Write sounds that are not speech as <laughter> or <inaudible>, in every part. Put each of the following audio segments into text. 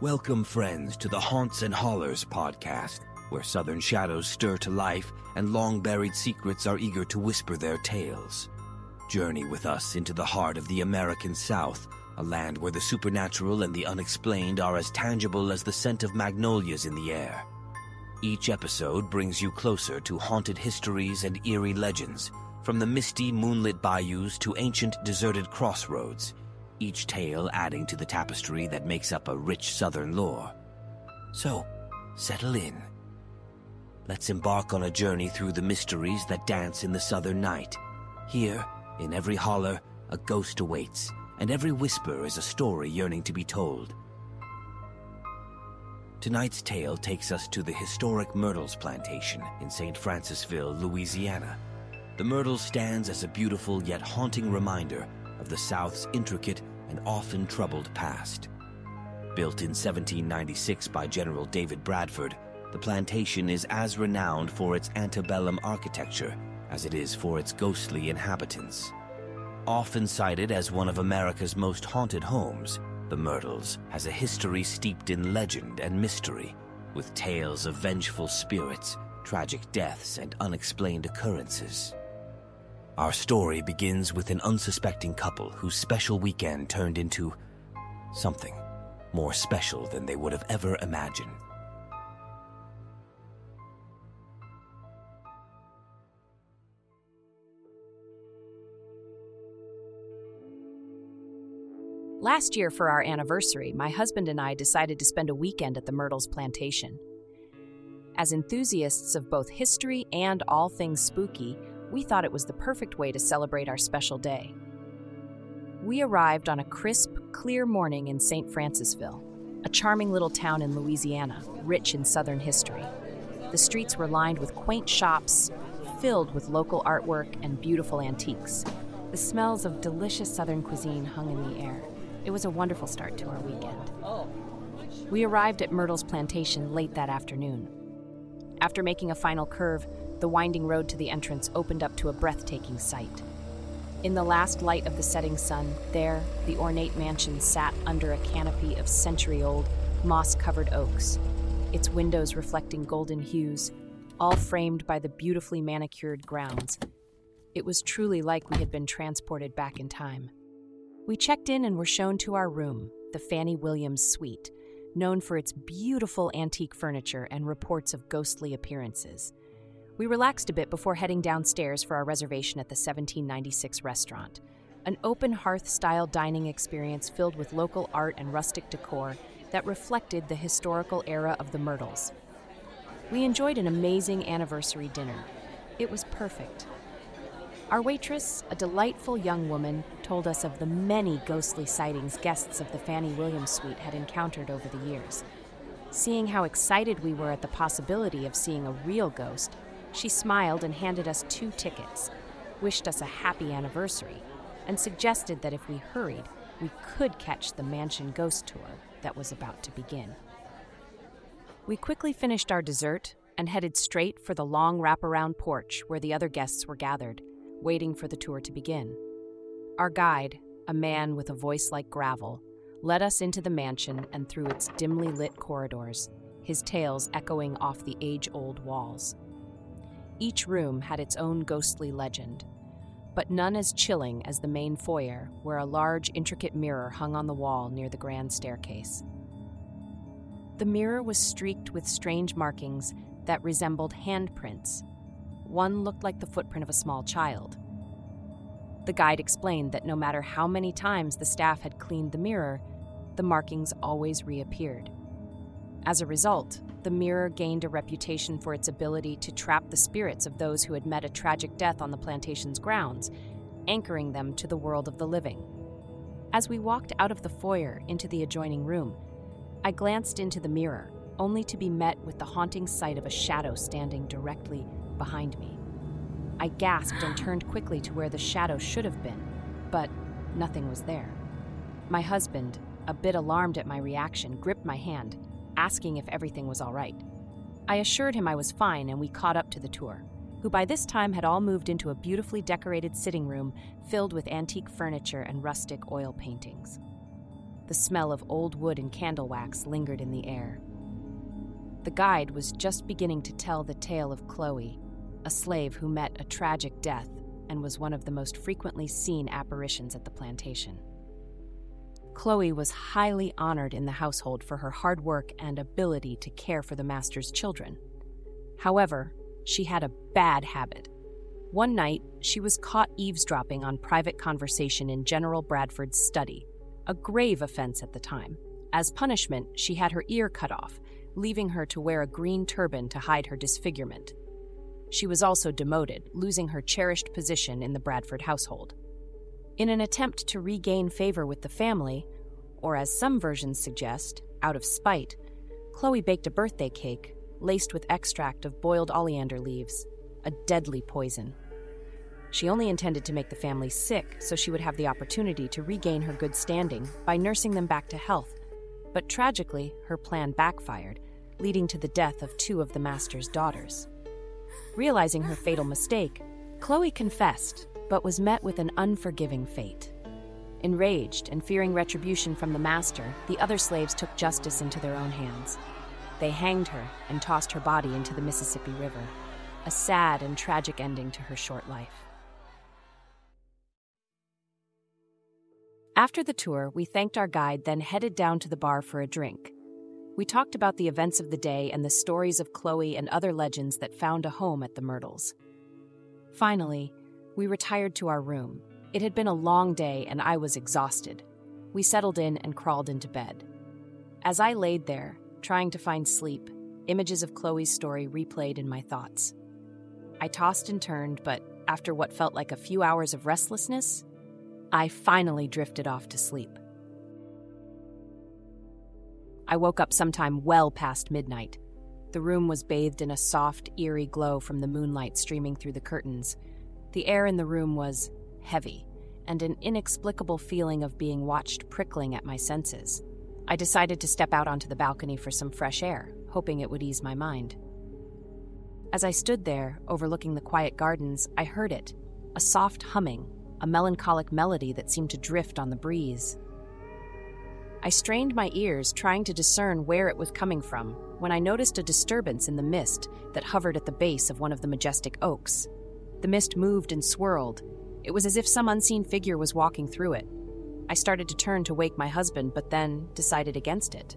Welcome, friends, to the Haunts and Hollers podcast, where southern shadows stir to life and long buried secrets are eager to whisper their tales. Journey with us into the heart of the American South, a land where the supernatural and the unexplained are as tangible as the scent of magnolias in the air. Each episode brings you closer to haunted histories and eerie legends, from the misty moonlit bayous to ancient deserted crossroads each tale adding to the tapestry that makes up a rich southern lore. So, settle in. Let's embark on a journey through the mysteries that dance in the southern night. Here, in every holler, a ghost awaits, and every whisper is a story yearning to be told. Tonight's tale takes us to the historic Myrtles Plantation in St. Francisville, Louisiana. The Myrtle stands as a beautiful yet haunting reminder of the South's intricate and often troubled past. Built in 1796 by General David Bradford, the plantation is as renowned for its antebellum architecture as it is for its ghostly inhabitants. Often cited as one of America's most haunted homes, the Myrtles has a history steeped in legend and mystery, with tales of vengeful spirits, tragic deaths, and unexplained occurrences. Our story begins with an unsuspecting couple whose special weekend turned into something more special than they would have ever imagined. Last year, for our anniversary, my husband and I decided to spend a weekend at the Myrtles Plantation. As enthusiasts of both history and all things spooky, we thought it was the perfect way to celebrate our special day. We arrived on a crisp, clear morning in St. Francisville, a charming little town in Louisiana, rich in Southern history. The streets were lined with quaint shops, filled with local artwork and beautiful antiques. The smells of delicious Southern cuisine hung in the air. It was a wonderful start to our weekend. We arrived at Myrtle's plantation late that afternoon. After making a final curve, the winding road to the entrance opened up to a breathtaking sight. In the last light of the setting sun, there, the ornate mansion sat under a canopy of century old, moss covered oaks, its windows reflecting golden hues, all framed by the beautifully manicured grounds. It was truly like we had been transported back in time. We checked in and were shown to our room, the Fanny Williams Suite, known for its beautiful antique furniture and reports of ghostly appearances. We relaxed a bit before heading downstairs for our reservation at the 1796 restaurant, an open hearth style dining experience filled with local art and rustic decor that reflected the historical era of the Myrtles. We enjoyed an amazing anniversary dinner. It was perfect. Our waitress, a delightful young woman, told us of the many ghostly sightings guests of the Fanny Williams suite had encountered over the years. Seeing how excited we were at the possibility of seeing a real ghost, she smiled and handed us two tickets, wished us a happy anniversary, and suggested that if we hurried, we could catch the mansion ghost tour that was about to begin. We quickly finished our dessert and headed straight for the long wraparound porch where the other guests were gathered, waiting for the tour to begin. Our guide, a man with a voice like gravel, led us into the mansion and through its dimly lit corridors, his tales echoing off the age old walls. Each room had its own ghostly legend, but none as chilling as the main foyer, where a large, intricate mirror hung on the wall near the grand staircase. The mirror was streaked with strange markings that resembled handprints. One looked like the footprint of a small child. The guide explained that no matter how many times the staff had cleaned the mirror, the markings always reappeared. As a result, the mirror gained a reputation for its ability to trap the spirits of those who had met a tragic death on the plantation's grounds, anchoring them to the world of the living. As we walked out of the foyer into the adjoining room, I glanced into the mirror, only to be met with the haunting sight of a shadow standing directly behind me. I gasped and <gasps> turned quickly to where the shadow should have been, but nothing was there. My husband, a bit alarmed at my reaction, gripped my hand asking if everything was all right. I assured him I was fine and we caught up to the tour, who by this time had all moved into a beautifully decorated sitting room filled with antique furniture and rustic oil paintings. the smell of old wood and candle wax lingered in the air. The guide was just beginning to tell the tale of Chloe, a slave who met a tragic death and was one of the most frequently seen apparitions at the plantation. Chloe was highly honored in the household for her hard work and ability to care for the master's children. However, she had a bad habit. One night, she was caught eavesdropping on private conversation in General Bradford's study, a grave offense at the time. As punishment, she had her ear cut off, leaving her to wear a green turban to hide her disfigurement. She was also demoted, losing her cherished position in the Bradford household. In an attempt to regain favor with the family, or as some versions suggest, out of spite, Chloe baked a birthday cake laced with extract of boiled oleander leaves, a deadly poison. She only intended to make the family sick so she would have the opportunity to regain her good standing by nursing them back to health. But tragically, her plan backfired, leading to the death of two of the master's daughters. Realizing her fatal mistake, Chloe confessed but was met with an unforgiving fate. Enraged and fearing retribution from the master, the other slaves took justice into their own hands. They hanged her and tossed her body into the Mississippi River, a sad and tragic ending to her short life. After the tour, we thanked our guide, then headed down to the bar for a drink. We talked about the events of the day and the stories of Chloe and other legends that found a home at the Myrtles. Finally, we retired to our room. It had been a long day and I was exhausted. We settled in and crawled into bed. As I laid there, trying to find sleep, images of Chloe's story replayed in my thoughts. I tossed and turned, but after what felt like a few hours of restlessness, I finally drifted off to sleep. I woke up sometime well past midnight. The room was bathed in a soft, eerie glow from the moonlight streaming through the curtains, the air in the room was heavy, and an inexplicable feeling of being watched prickling at my senses. I decided to step out onto the balcony for some fresh air, hoping it would ease my mind. As I stood there, overlooking the quiet gardens, I heard it a soft humming, a melancholic melody that seemed to drift on the breeze. I strained my ears, trying to discern where it was coming from, when I noticed a disturbance in the mist that hovered at the base of one of the majestic oaks. The mist moved and swirled. It was as if some unseen figure was walking through it. I started to turn to wake my husband, but then decided against it.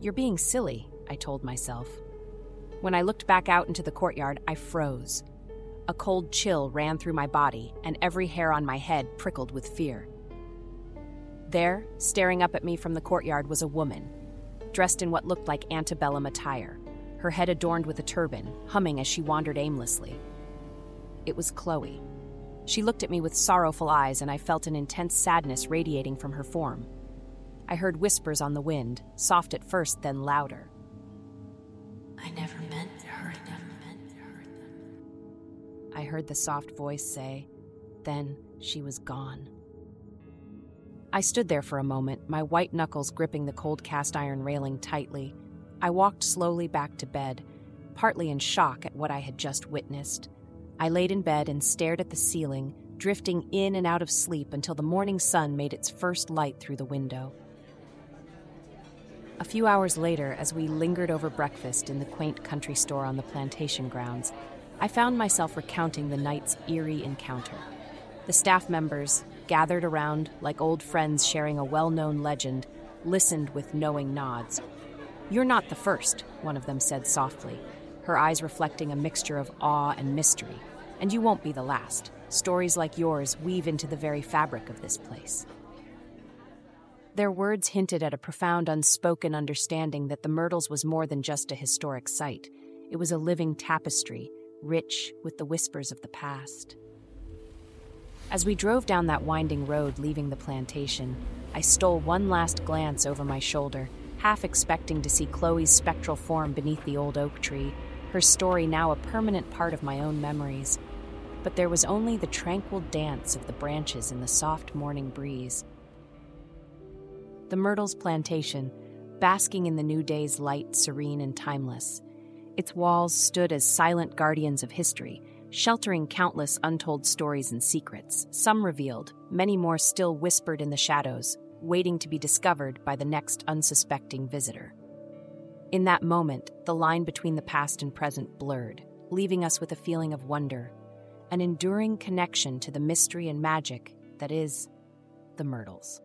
You're being silly, I told myself. When I looked back out into the courtyard, I froze. A cold chill ran through my body, and every hair on my head prickled with fear. There, staring up at me from the courtyard, was a woman, dressed in what looked like antebellum attire, her head adorned with a turban, humming as she wandered aimlessly. It was Chloe. She looked at me with sorrowful eyes, and I felt an intense sadness radiating from her form. I heard whispers on the wind, soft at first, then louder. I never meant to hurt them. Meant to hurt them. I heard the soft voice say. Then she was gone. I stood there for a moment, my white knuckles gripping the cold cast iron railing tightly. I walked slowly back to bed, partly in shock at what I had just witnessed. I laid in bed and stared at the ceiling, drifting in and out of sleep until the morning sun made its first light through the window. A few hours later, as we lingered over breakfast in the quaint country store on the plantation grounds, I found myself recounting the night's eerie encounter. The staff members, gathered around like old friends sharing a well known legend, listened with knowing nods. You're not the first, one of them said softly her eyes reflecting a mixture of awe and mystery. And you won't be the last. Stories like yours weave into the very fabric of this place. Their words hinted at a profound unspoken understanding that the Myrtles was more than just a historic site. It was a living tapestry, rich with the whispers of the past. As we drove down that winding road leaving the plantation, I stole one last glance over my shoulder, half expecting to see Chloe's spectral form beneath the old oak tree, her story now a permanent part of my own memories. But there was only the tranquil dance of the branches in the soft morning breeze. The Myrtles plantation, basking in the new day's light, serene and timeless. Its walls stood as silent guardians of history, sheltering countless untold stories and secrets, some revealed, many more still whispered in the shadows, waiting to be discovered by the next unsuspecting visitor. In that moment, the line between the past and present blurred, leaving us with a feeling of wonder, an enduring connection to the mystery and magic that is the Myrtles.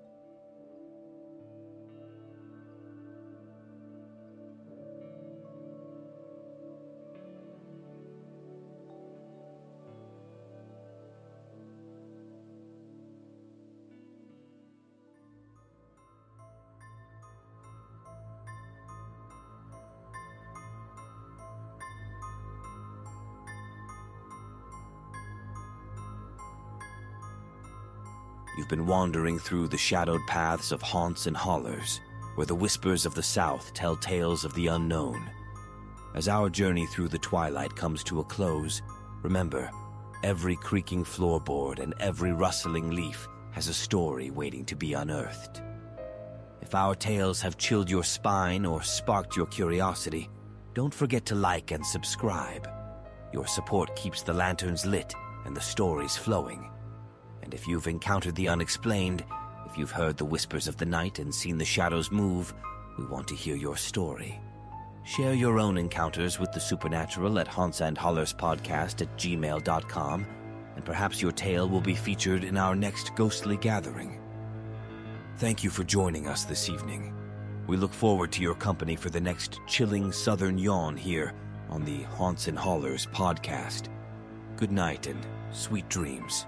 Been wandering through the shadowed paths of haunts and hollers, where the whispers of the South tell tales of the unknown. As our journey through the twilight comes to a close, remember, every creaking floorboard and every rustling leaf has a story waiting to be unearthed. If our tales have chilled your spine or sparked your curiosity, don't forget to like and subscribe. Your support keeps the lanterns lit and the stories flowing. And if you've encountered the unexplained, if you've heard the whispers of the night and seen the shadows move, we want to hear your story. Share your own encounters with the supernatural at Haunts and Hollers podcast at gmail.com, and perhaps your tale will be featured in our next ghostly gathering. Thank you for joining us this evening. We look forward to your company for the next chilling southern yawn here on the Haunts and Hollers podcast. Good night and sweet dreams.